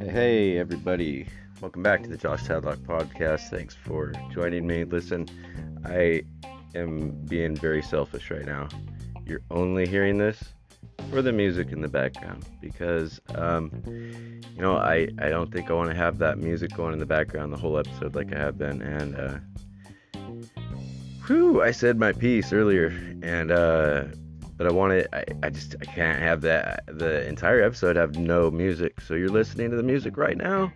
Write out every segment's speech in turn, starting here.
Hey, everybody. Welcome back to the Josh Tadlock podcast. Thanks for joining me. Listen, I am being very selfish right now. You're only hearing this for the music in the background because, um, you know, I, I don't think I want to have that music going in the background the whole episode like I have been. And, uh, whew, I said my piece earlier, and, uh, but I want it. I, I just I can't have that the entire episode have no music. So you're listening to the music right now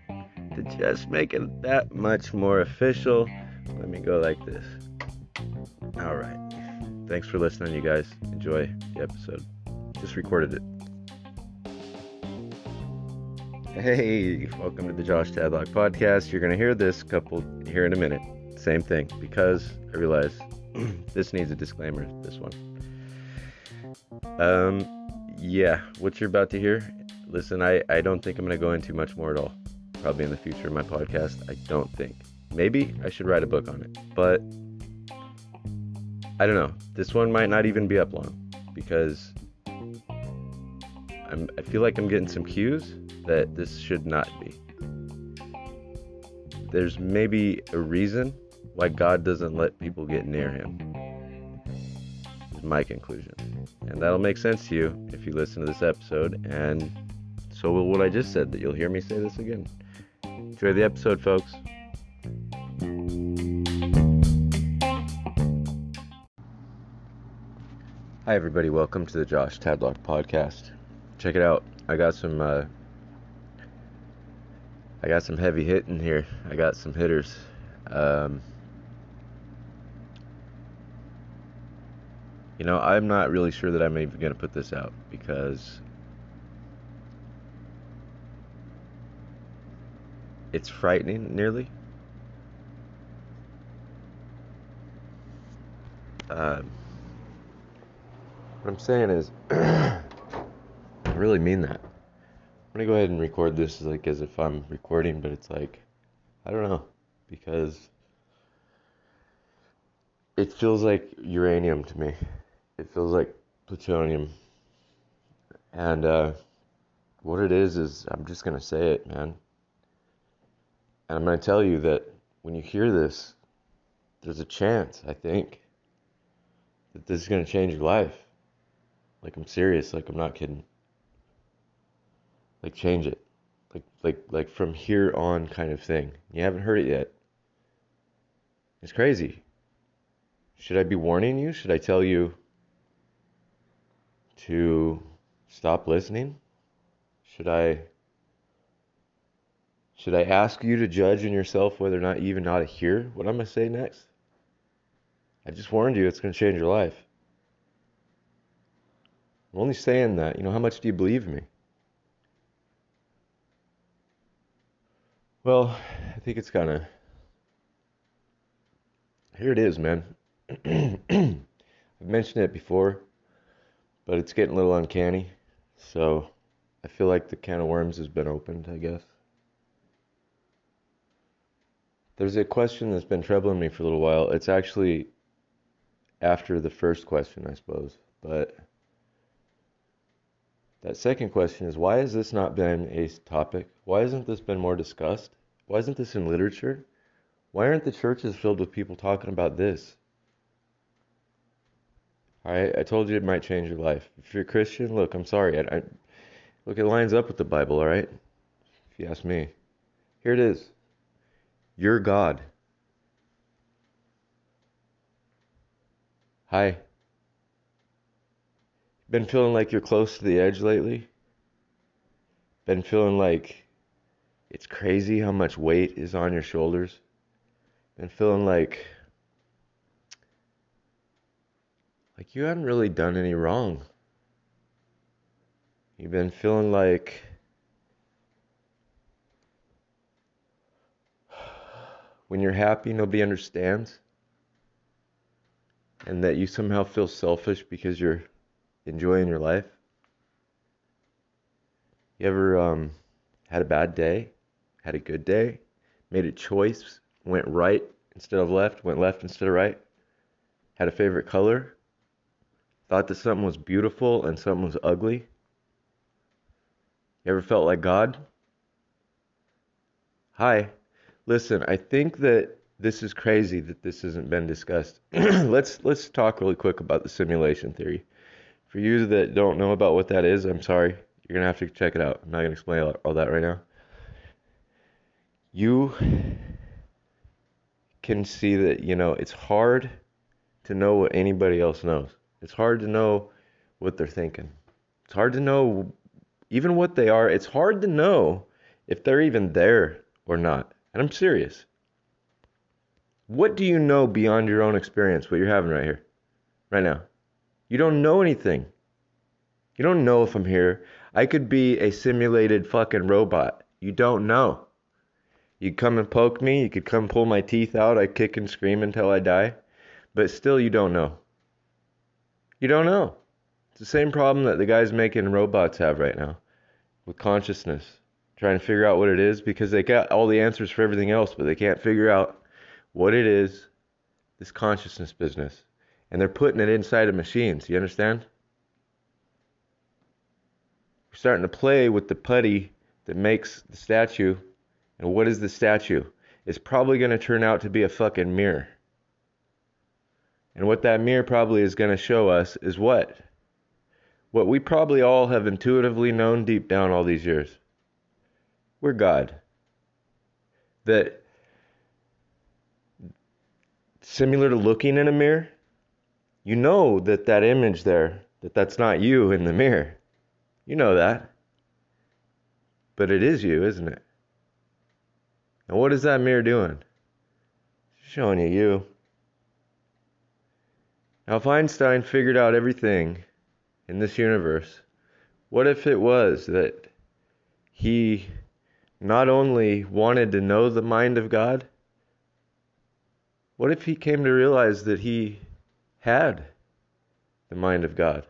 to just make it that much more official. Let me go like this. All right. Thanks for listening, you guys. Enjoy the episode. Just recorded it. Hey, welcome to the Josh Tadlock podcast. You're gonna hear this couple here in a minute. Same thing because I realize this needs a disclaimer. This one. Um, yeah, what you're about to hear, listen, I, I don't think I'm going to go into much more at all. Probably in the future of my podcast. I don't think. Maybe I should write a book on it. But I don't know. This one might not even be up long because I'm, I feel like I'm getting some cues that this should not be. There's maybe a reason why God doesn't let people get near Him. Is my conclusion. And that'll make sense to you if you listen to this episode. And so will what I just said, that you'll hear me say this again. Enjoy the episode, folks. Hi, everybody. Welcome to the Josh Tadlock podcast. Check it out. I got some. Uh, I got some heavy hitting here. I got some hitters. Um, You know, I'm not really sure that I'm even going to put this out because it's frightening, nearly. Um, what I'm saying is, I really mean that. I'm gonna go ahead and record this like as if I'm recording, but it's like, I don't know, because it feels like uranium to me it feels like plutonium. And uh, what it is is I'm just gonna say it, man. And I'm gonna tell you that when you hear this, there's a chance, I think, that this is gonna change your life. Like I'm serious, like I'm not kidding. Like change it. Like like like from here on kind of thing. You haven't heard it yet. It's crazy. Should I be warning you? Should I tell you to stop listening? Should I should I ask you to judge in yourself whether or not you even ought to hear what I'm going to say next? I just warned you it's going to change your life. I'm only saying that. You know, how much do you believe me? Well, I think it's kind of. Here it is, man. I've mentioned it before but it's getting a little uncanny. So I feel like the can of worms has been opened, I guess. There's a question that's been troubling me for a little while. It's actually after the first question, I suppose. But that second question is why has this not been a topic? Why hasn't this been more discussed? Why isn't this in literature? Why aren't the churches filled with people talking about this? I I told you it might change your life. If you're a Christian, look, I'm sorry. I, I, look, it lines up with the Bible, all right? If you ask me. Here it is. You're God. Hi. Been feeling like you're close to the edge lately? Been feeling like it's crazy how much weight is on your shoulders? Been feeling like like you haven't really done any wrong. You've been feeling like when you're happy, nobody understands. And that you somehow feel selfish because you're enjoying your life. You ever um, had a bad day, had a good day, made a choice, went right instead of left, went left instead of right, had a favorite color, thought that something was beautiful and something was ugly? You ever felt like God? Hi. Listen, I think that this is crazy that this hasn't been discussed. let's let's talk really quick about the simulation theory. For you that don't know about what that is, I'm sorry. You're gonna have to check it out. I'm not gonna explain all, that right now. You can see that you know it's hard to know what anybody else knows. It's hard to know what they're thinking. It's hard to know even what they are. It's hard to know if they're even there or not. And I'm serious. What do you know beyond your own experience, what you're having right here, right now? You don't know anything. You don't know if I'm here. I could be a simulated fucking robot. You don't know. You come and poke me, you could come pull my teeth out, I kick and scream until I die, but still you don't know. You don't know. It's the same problem that the guys making robots have right now with consciousness, trying to figure out what it is because they got all the answers for everything else, but they can't figure out what it is, this consciousness business. And they're putting it inside of machines. You understand? We're starting to play with the putty that makes the statue. And what is the statue? It's probably going to turn out to be a fucking mirror. And what that mirror probably is going to show us is what? What we probably all have intuitively known deep down all these years. We're God. That similar to looking in a mirror, you know that that image there, that that's not you in the mirror. You know that. But it is you, isn't it? And what is that mirror doing? showing you you. Now, if Einstein figured out everything in this universe, what if it was that he not only wanted to know the mind of God, what if he came to realize that he had the mind of God?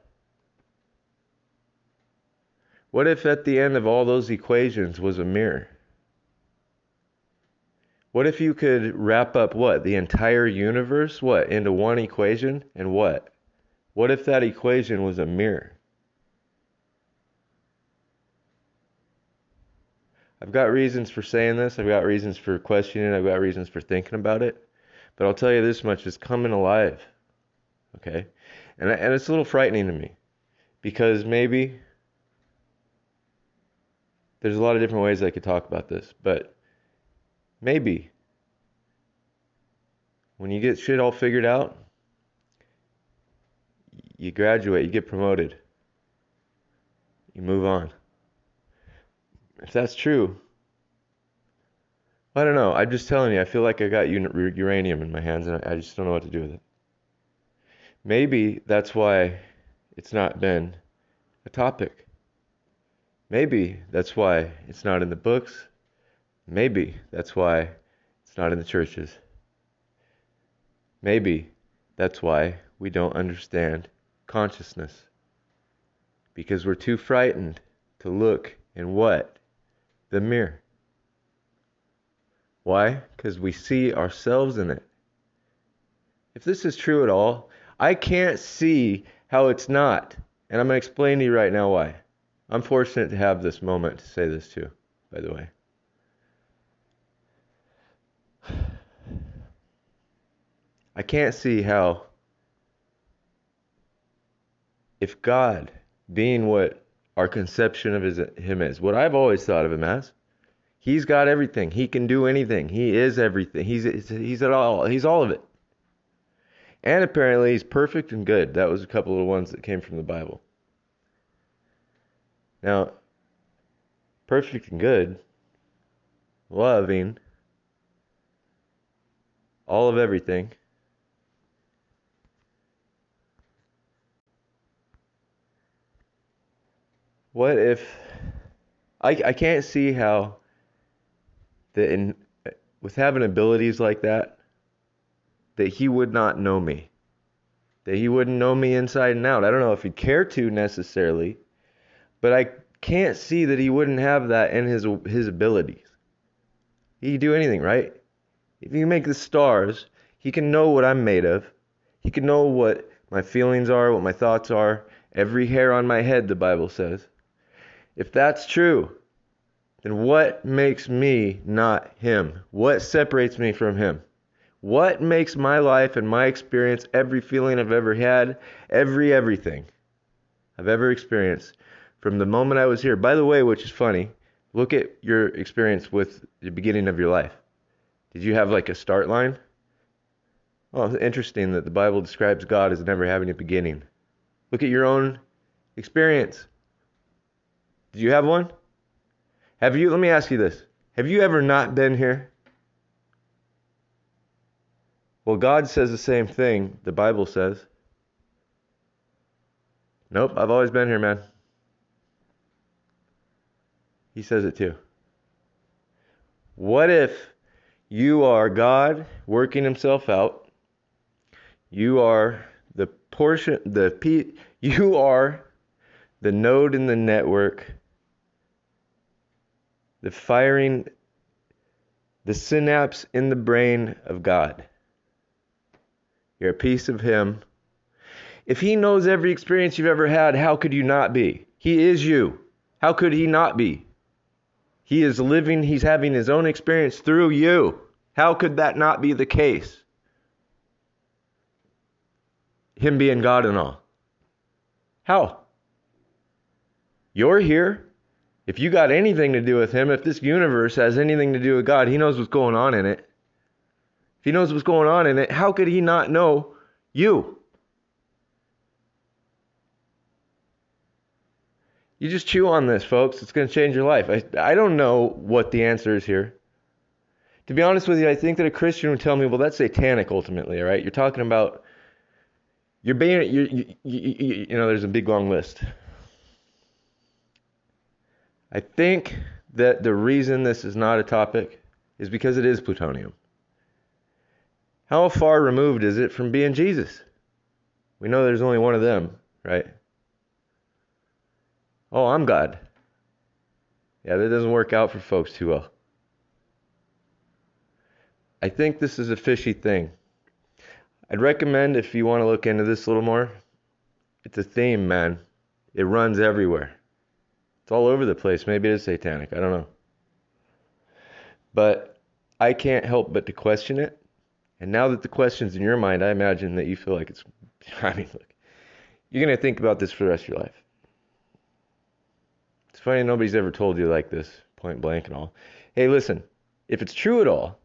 What if at the end of all those equations was a mirror? What if you could wrap up what? The entire universe? What? Into one equation? And what? What if that equation was a mirror? I've got reasons for saying this. I've got reasons for questioning. I've got reasons for thinking about it. But I'll tell you this much: it's coming alive. Okay, and and it's a little frightening to me because maybe there's a lot of different ways I could talk about this, but maybe when you get shit all figured out, you graduate, you get promoted, you move on. If that's true, I don't know. I'm just telling you. I feel like I got uranium in my hands, and I just don't know what to do with it. Maybe that's why it's not been a topic. Maybe that's why it's not in the books. Maybe that's why it's not in the churches. Maybe that's why we don't understand consciousness. Because we're too frightened to look in what? The mirror. Why? Because we see ourselves in it. If this is true at all, I can't see how it's not. And I'm going to explain to you right now why. I'm fortunate to have this moment to say this too, by the way. I can't see how, if God, being what our conception of his, Him is, what I've always thought of Him as, He's got everything. He can do anything. He is everything. He's he's at all. He's all of it. And apparently he's perfect and good. That was a couple of the ones that came from the Bible. Now, perfect and good, loving, all of everything. What if I I can't see how that in with having abilities like that, that he would not know me. That he wouldn't know me inside and out. I don't know if he'd care to necessarily, but I can't see that he wouldn't have that in his his abilities. He can do anything, right? If you make the stars, he can know what I'm made of. He can know what my feelings are, what my thoughts are, every hair on my head, the Bible says. If that's true, then what makes me not Him? What separates me from Him? What makes my life and my experience, every feeling I've ever had, every everything I've ever experienced from the moment I was here? By the way, which is funny, look at your experience with the beginning of your life. Did you have like a start line? Well, it's interesting that the Bible describes God as never having a beginning. Look at your own experience. Did you have one? Have you, let me ask you this. Have you ever not been here? Well, God says the same thing, the Bible says. Nope, I've always been here, man. He says it too. What if you are God working himself out? You are the portion, the P, you are the node in the network, the firing, the synapse in the brain of God. You're a piece of Him. If He knows every experience you've ever had, how could you not be? He is you. How could He not be? He is living, He's having His own experience through you. How could that not be the case? Him being God and all. How? You're here. If you got anything to do with Him, if this universe has anything to do with God, He knows what's going on in it. If He knows what's going on in it, how could He not know you? You just chew on this, folks. It's going to change your life. I, I don't know what the answer is here. To be honest with you, I think that a Christian would tell me, well, that's satanic ultimately, all right? You're talking about, you're being, you, you, you, you know, there's a big long list. I think that the reason this is not a topic is because it is plutonium. How far removed is it from being Jesus? We know there's only one of them, right? Oh, I'm God. Yeah, that doesn't work out for folks too well. I think this is a fishy thing. I'd recommend if you want to look into this a little more, it's a theme, man. It runs everywhere. It's all over the place. Maybe it is satanic. I don't know. But I can't help but to question it. And now that the question's in your mind, I imagine that you feel like it's. I mean, look, you're going to think about this for the rest of your life. It's funny nobody's ever told you like this, point blank and all. Hey, listen, if it's true at all,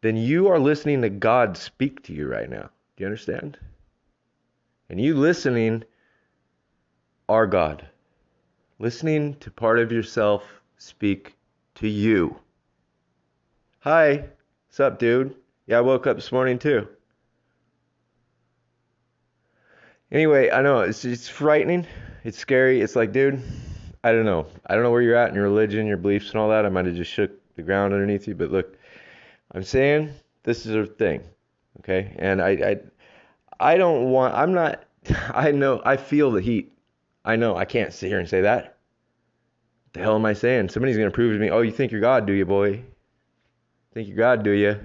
then you are listening to God speak to you right now. Do you understand? And you listening are God. Listening to part of yourself speak to you. Hi, what's up, dude? Yeah, I woke up this morning too. Anyway, I know it's it's frightening. It's scary. It's like, dude, I don't know. I don't know where you're at in your religion, your beliefs, and all that. I might have just shook the ground underneath you, but look, I'm saying this is a thing, okay? And I, I, I don't want. I'm not. I know. I feel the heat. I know. I can't sit here and say that. What the hell am I saying? Somebody's gonna prove to me. Oh, you think you're God, do you, boy? Think you're God, do you?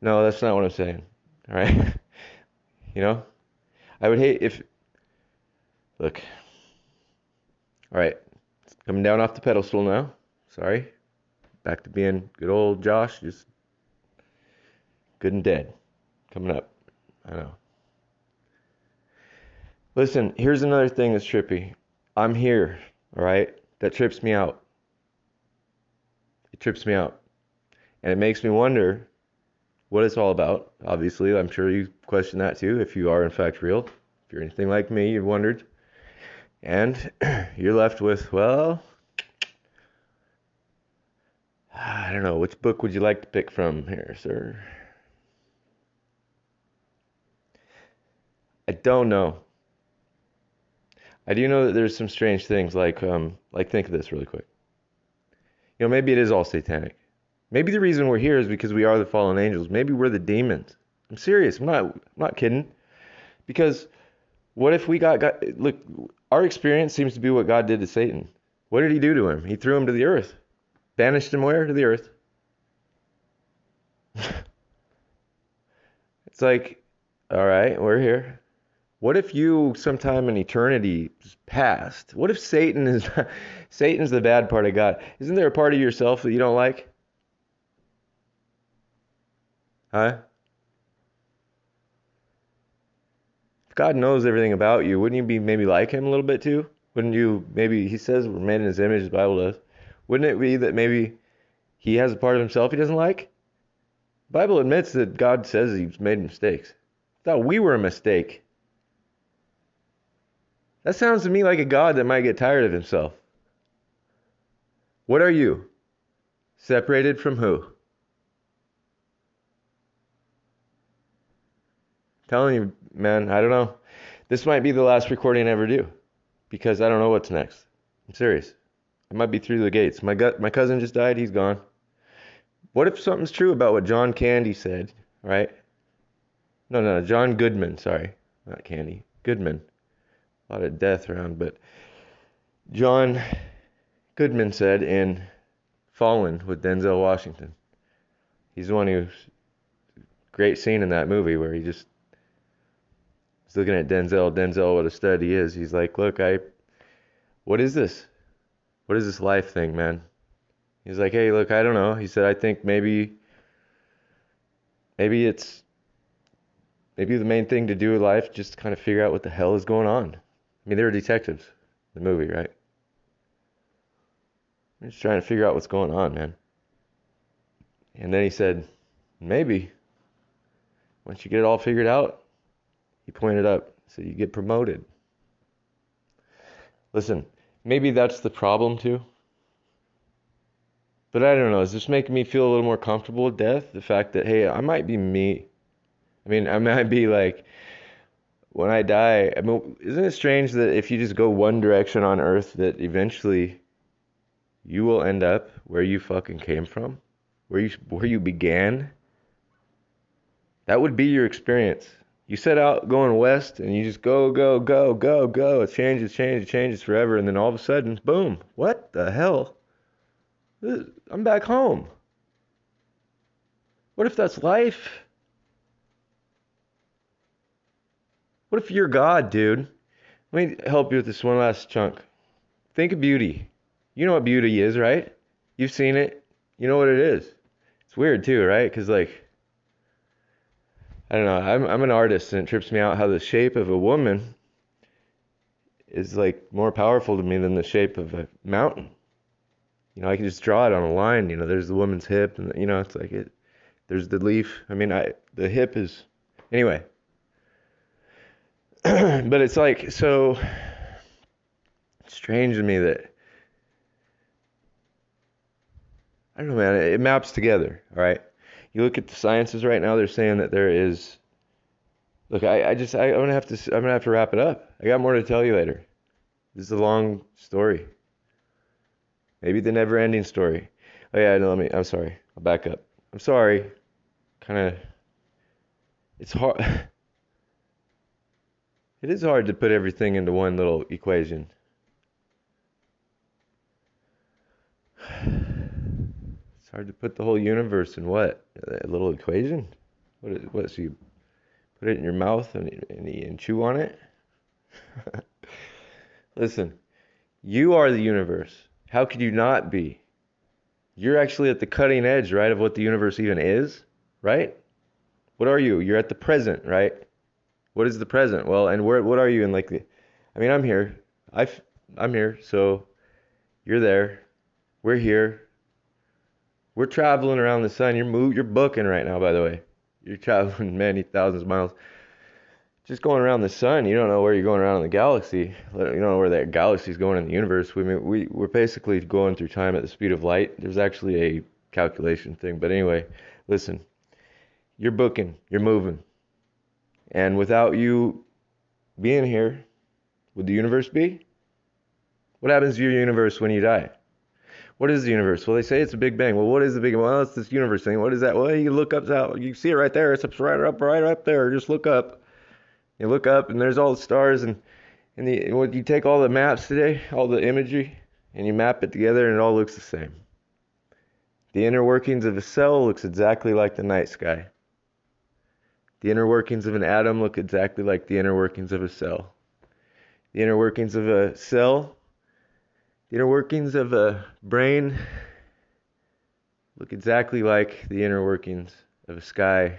No, that's not what I'm saying. All right. you know, I would hate if. Look, all right, coming down off the pedestal now. Sorry. Back to being good old Josh, just good and dead. Coming up. I know. Listen, here's another thing that's trippy. I'm here, all right? That trips me out. It trips me out. And it makes me wonder what it's all about. Obviously, I'm sure you question that too if you are in fact real. If you're anything like me, you've wondered. And you're left with, well, I don't know, which book would you like to pick from here, sir? I don't know. I do know that there's some strange things like um like think of this really quick. You know, maybe it is all satanic. Maybe the reason we're here is because we are the fallen angels. Maybe we're the demons. I'm serious. I'm not I'm not kidding. Because what if we got, got look, our experience seems to be what God did to Satan. What did he do to him? He threw him to the earth. Banished him where? To the earth. it's like All right, we're here. What if you sometime in eternity past? What if Satan is Satan's the bad part of God? Isn't there a part of yourself that you don't like? Huh? God knows everything about you, wouldn't you be maybe like him a little bit too? Wouldn't you maybe he says we're made in his image, the Bible does. Wouldn't it be that maybe he has a part of himself he doesn't like? The Bible admits that God says he's made mistakes. Thought we were a mistake. That sounds to me like a God that might get tired of himself. What are you? Separated from who? telling you, man, I don't know. This might be the last recording I ever do because I don't know what's next. I'm serious. I might be through the gates. My gut, my cousin just died. He's gone. What if something's true about what John Candy said, right? No, no, John Goodman. Sorry, not Candy. Goodman. A lot of death around, but John Goodman said in Fallen with Denzel Washington. He's the one who's great scene in that movie where he just He's looking at Denzel. Denzel, what a stud he is. He's like, look, I, what is this? What is this life thing, man? He's like, hey, look, I don't know. He said, I think maybe, maybe it's, maybe the main thing to do in life, just to kind of figure out what the hell is going on. I mean, they were detectives, the movie, right? I'm just trying to figure out what's going on, man. And then he said, maybe once you get it all figured out, he pointed up, so you get promoted. Listen, maybe that's the problem too. But I don't know. Is this making me feel a little more comfortable with death? The fact that, hey, I might be me. I mean, I might be like, when I die, I mean, isn't it strange that if you just go one direction on earth, that eventually you will end up where you fucking came from? Where you, where you began? That would be your experience you set out going west and you just go, go, go, go, go. It changes, changes, changes forever. And then all of a sudden, boom, what the hell? I'm back home. What if that's life? What if you're God, dude? Let me help you with this one last chunk. Think of beauty. You know what beauty is, right? You've seen it. You know what it is. It's weird too, right? Because, like, I don't know. I'm I'm an artist, and it trips me out how the shape of a woman is like more powerful to me than the shape of a mountain. You know, I can just draw it on a line. You know, there's the woman's hip, and you know, it's like it. There's the leaf. I mean, I the hip is anyway. but it's like so strange to me that I don't know, man. It maps together. All right you look at the sciences right now; they're saying that there is. Look, I, I just I, I'm gonna have to I'm gonna have to wrap it up. I got more to tell you later. This is a long story. Maybe the never-ending story. Oh yeah, no, let me. I'm sorry. I'll back up. I'm sorry. Kind of. It's hard. it is hard to put everything into one little equation. It's hard to put the whole universe in what? A little equation? What? Is, what? So you put it in your mouth and, and, and chew on it? Listen, you are the universe. How could you not be? You're actually at the cutting edge, right, of what the universe even is, right? What are you? You're at the present, right? What is the present? Well, and where? What are you in like the? I mean, I'm here. I I'm here. So you're there. We're here. We're traveling around the sun. You're move, you're booking right now, by the way. You're traveling many thousands of miles. Just going around the sun, you don't know where you're going around in the galaxy. You don't know where that galaxy's going in the universe. We mean, we we're basically going through time at the speed of light. There's actually a calculation thing, but anyway, listen. You're booking. You're moving. And without you being here, would the universe be? What happens to your universe when you die? What is the universe? Well, they say it's a Big Bang. Well, what is the Big Bang? Well, it's this universe thing. What is that? Well, you look up, out, you see it right there. It's right up, right up there. Just look up. You look up, and there's all the stars, and and the what you take all the maps today, all the imagery, and you map it together, and it all looks the same. The inner workings of a cell looks exactly like the night sky. The inner workings of an atom look exactly like the inner workings of a cell. The inner workings of a cell, the inner workings of a brain look exactly like the inner workings of a sky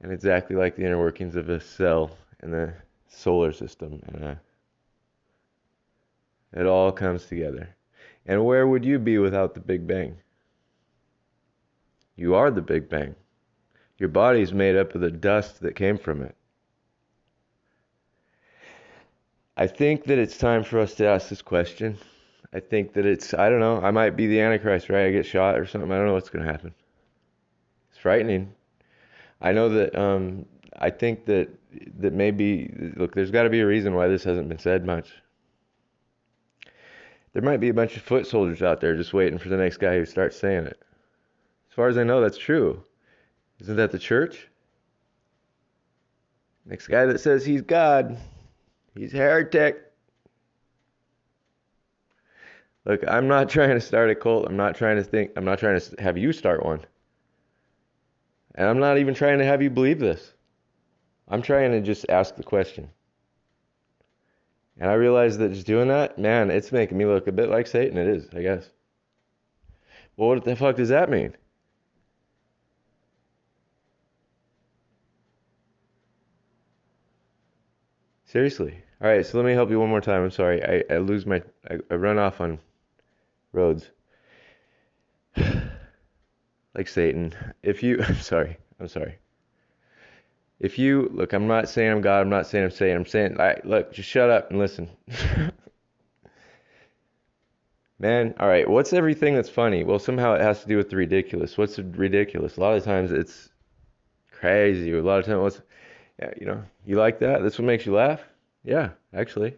and exactly like the inner workings of a cell in the solar system. And uh, it all comes together. And where would you be without the Big Bang? You are the Big Bang. Your body is made up of the dust that came from it. I think that it's time for us to ask this question. I think that it's, I don't know, I might be the Antichrist, right? I get shot or something. I don't know what's going to happen. It's frightening. I know that, um, I think that, that maybe, look, there's got to be a reason why this hasn't been said much. There might be a bunch of foot soldiers out there just waiting for the next guy who starts saying it. As far as I know, that's true. Isn't that the church? Next guy that says he's God, he's heretic. Look, I'm not trying to start a cult. I'm not trying to think, I'm not trying to have you start one. And I'm not even trying to have you believe this. I'm trying to just ask the question. And I realize that just doing that, man, it's making me look a bit like Satan. It is, I guess. Well, what the fuck does that mean? Seriously. All right, so let me help you one more time. I'm sorry. I, I lose my, I, I run off on roads. like Satan. If you, I'm sorry. I'm sorry. If you, look, I'm not saying I'm God. I'm not saying I'm saying. I'm saying, right, look, just shut up and listen. Man, all right, what's everything that's funny? Well, somehow it has to do with the ridiculous. What's ridiculous? A lot of times it's crazy. A lot of times, what's, yeah, you know, you like that? This what makes you laugh? Yeah, actually.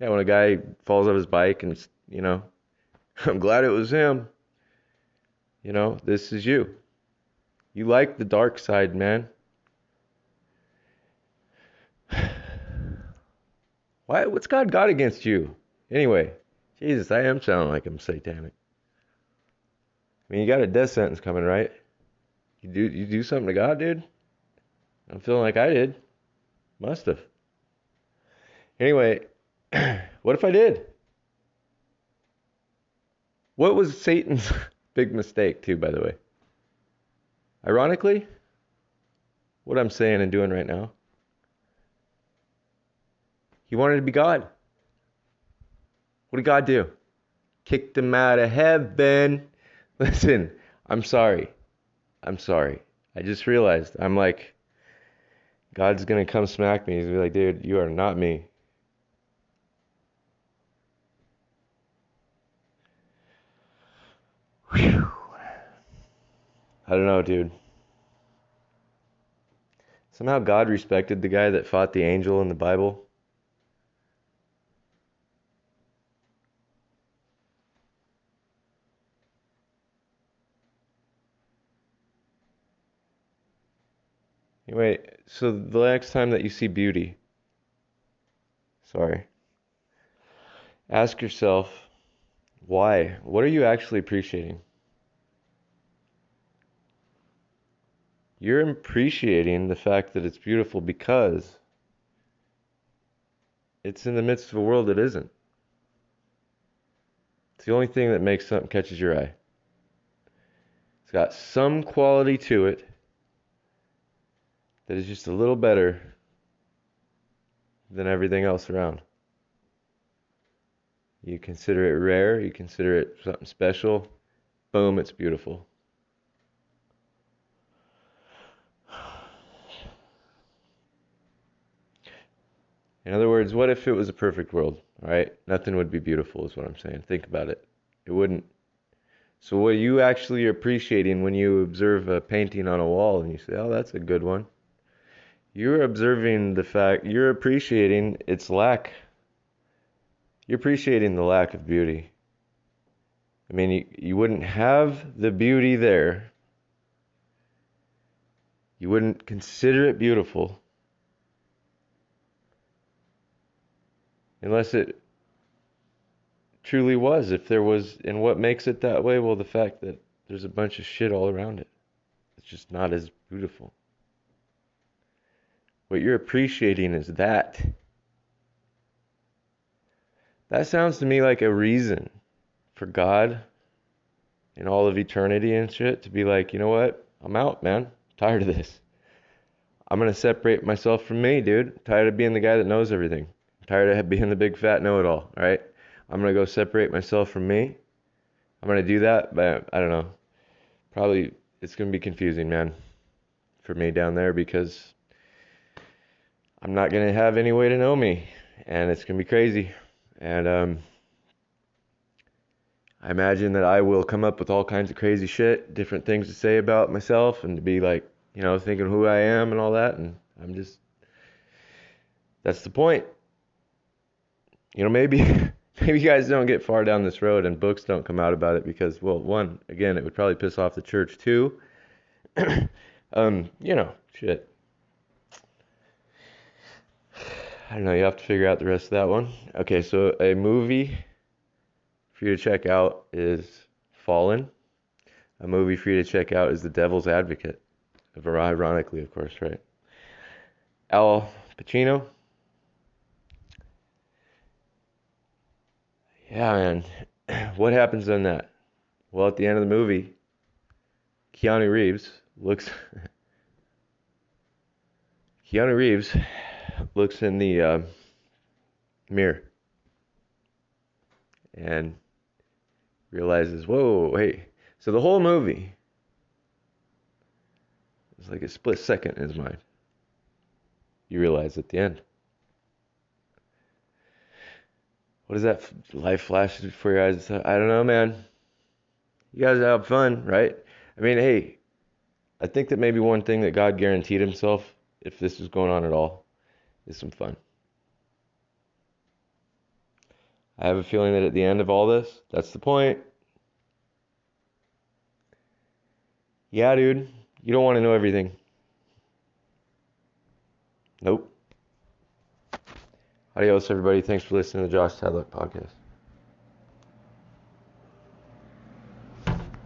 Yeah, when a guy falls off his bike and, you know, I'm glad it was him. You know, this is you. You like the dark side, man. Why? What's God got against you? Anyway, Jesus, I am sounding like I'm satanic. I mean, you got a death sentence coming, right? You do you do something to God, dude? I'm feeling like I did. Must have. Anyway, what if I did? What was Satan's big mistake, too, by the way? Ironically, what I'm saying and doing right now, he wanted to be God. What did God do? Kicked him out of heaven. Listen, I'm sorry. I'm sorry. I just realized I'm like, God's gonna come smack me. He's gonna be like, dude, you are not me. Whew. I don't know, dude. Somehow God respected the guy that fought the angel in the Bible. Anyway, so the next time that you see beauty, sorry, ask yourself, why? What are you actually appreciating? You're appreciating the fact that it's beautiful because it's in the midst of a world that isn't. It's the only thing that makes something catches your eye. It's got some quality to it that is just a little better than everything else around. You consider it rare, you consider it something special, boom, it's beautiful. In other words, what if it was a perfect world? right? nothing would be beautiful, is what I'm saying. Think about it. It wouldn't. So, what are you actually appreciating when you observe a painting on a wall and you say, oh, that's a good one? You're observing the fact, you're appreciating its lack. You're appreciating the lack of beauty. I mean, you, you wouldn't have the beauty there. You wouldn't consider it beautiful unless it truly was. If there was, and what makes it that way? Well, the fact that there's a bunch of shit all around it. It's just not as beautiful. What you're appreciating is that. That sounds to me like a reason for God in all of eternity and shit to be like, you know what? I'm out, man. I'm tired of this. I'm gonna separate myself from me, dude. I'm tired of being the guy that knows everything. Tired of being the big fat know-it-all. All right. I'm gonna go separate myself from me. I'm gonna do that, but I don't know. Probably it's gonna be confusing, man, for me down there because I'm not gonna have any way to know me, and it's gonna be crazy. And um, I imagine that I will come up with all kinds of crazy shit, different things to say about myself, and to be like, you know, thinking who I am and all that. And I'm just, that's the point. You know, maybe, maybe you guys don't get far down this road and books don't come out about it because, well, one, again, it would probably piss off the church too. um, you know, shit. I don't know. You have to figure out the rest of that one. Okay, so a movie for you to check out is Fallen. A movie for you to check out is The Devil's Advocate. Ironically, of course, right? Al Pacino. Yeah, man. What happens in that? Well, at the end of the movie, Keanu Reeves looks. Keanu Reeves looks in the uh, mirror and realizes, whoa, hey. So the whole movie is like a split second in his mind. You realize at the end. What is that life flashes before your eyes? I don't know, man. You guys have fun, right? I mean, hey, I think that maybe one thing that God guaranteed himself, if this was going on at all, is some fun. I have a feeling that at the end of all this, that's the point. Yeah, dude, you don't want to know everything. Nope. Adios, everybody. Thanks for listening to the Josh Tadlock podcast.